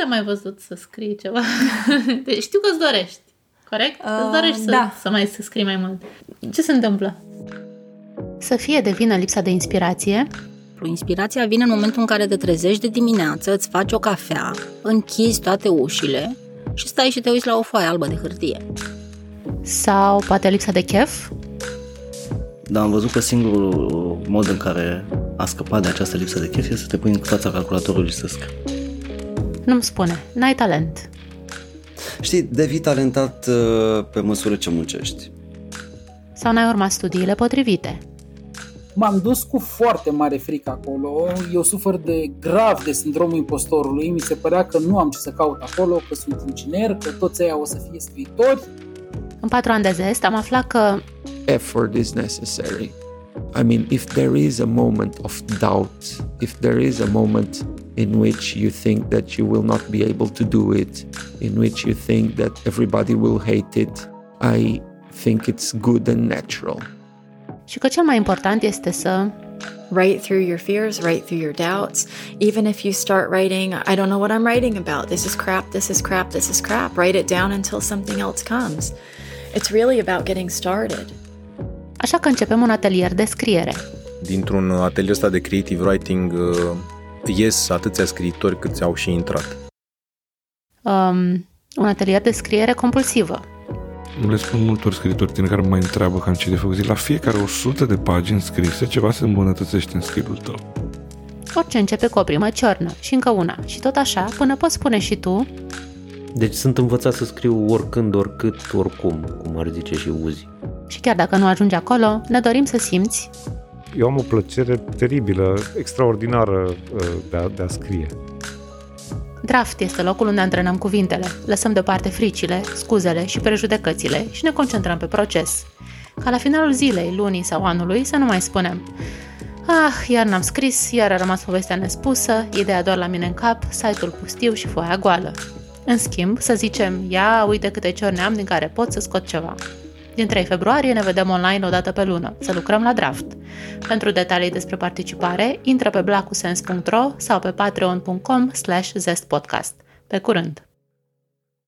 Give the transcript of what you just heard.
te-am mai văzut să scrii ceva. Deci știu că îți dorești, corect? Uh, îți dorești să, da. să mai să scrii mai mult. Ce se întâmplă? Să fie de vină lipsa de inspirație, Inspirația vine în momentul în care te trezești de dimineață, îți faci o cafea, închizi toate ușile și stai și te uiți la o foaie albă de hârtie. sau poate lipsa de chef, Dar am văzut că singurul mod în care a scăpat de această lipsă de chef este să te pui în fața calculatorului și să scrii. Nu-mi spune, n-ai talent. Știi, devii talentat uh, pe măsură ce muncești. Sau n-ai urmat studiile potrivite. M-am dus cu foarte mare frică acolo. Eu sufăr de grav de sindromul impostorului. Mi se părea că nu am ce să caut acolo, că sunt inginer, că toți ăia o să fie scriitori. În patru ani de zest am aflat că effort is necessary. I mean, if there is a moment of doubt, if there is a moment in which you think that you will not be able to do it, in which you think that everybody will hate it, I think it's good and natural. și că cel mai important este să Write through your fears, write through your doubts. Even if you start writing, I don't know what I'm writing about. This is crap, this is crap, this is crap. Write it down until something else comes. It's really about getting started. Așa că începem un atelier de scriere. Dintr-un atelier ăsta de creative writing uh, ies atâția scriitori câți au și intrat. Um, un atelier de scriere compulsivă. Le spun multor scriitori tineri care mă mai întreabă cam ce de făcut. Zic, la fiecare 100 de pagini scrise, ceva se îmbunătățește în stilul tău. Orice începe cu o primă ciornă și încă una și tot așa până poți spune și tu Deci sunt învățat să scriu oricând, oricât, oricum, cum ar zice și Uzi. Și chiar dacă nu ajungi acolo, ne dorim să simți Eu am o plăcere teribilă, extraordinară uh, de a, de a scrie. Draft este locul unde antrenăm cuvintele, lăsăm deoparte fricile, scuzele și prejudecățile și ne concentrăm pe proces. Ca la finalul zilei, lunii sau anului să nu mai spunem Ah, iar n-am scris, iar a rămas povestea nespusă, ideea doar la mine în cap, site-ul pustiu și foaia goală. În schimb, să zicem, ia, uite câte ciorne am din care pot să scot ceva. Din 3 februarie ne vedem online o dată pe lună, să lucrăm la draft. Pentru detalii despre participare, intră pe blacusens.ro sau pe patreon.com slash zestpodcast. Pe curând!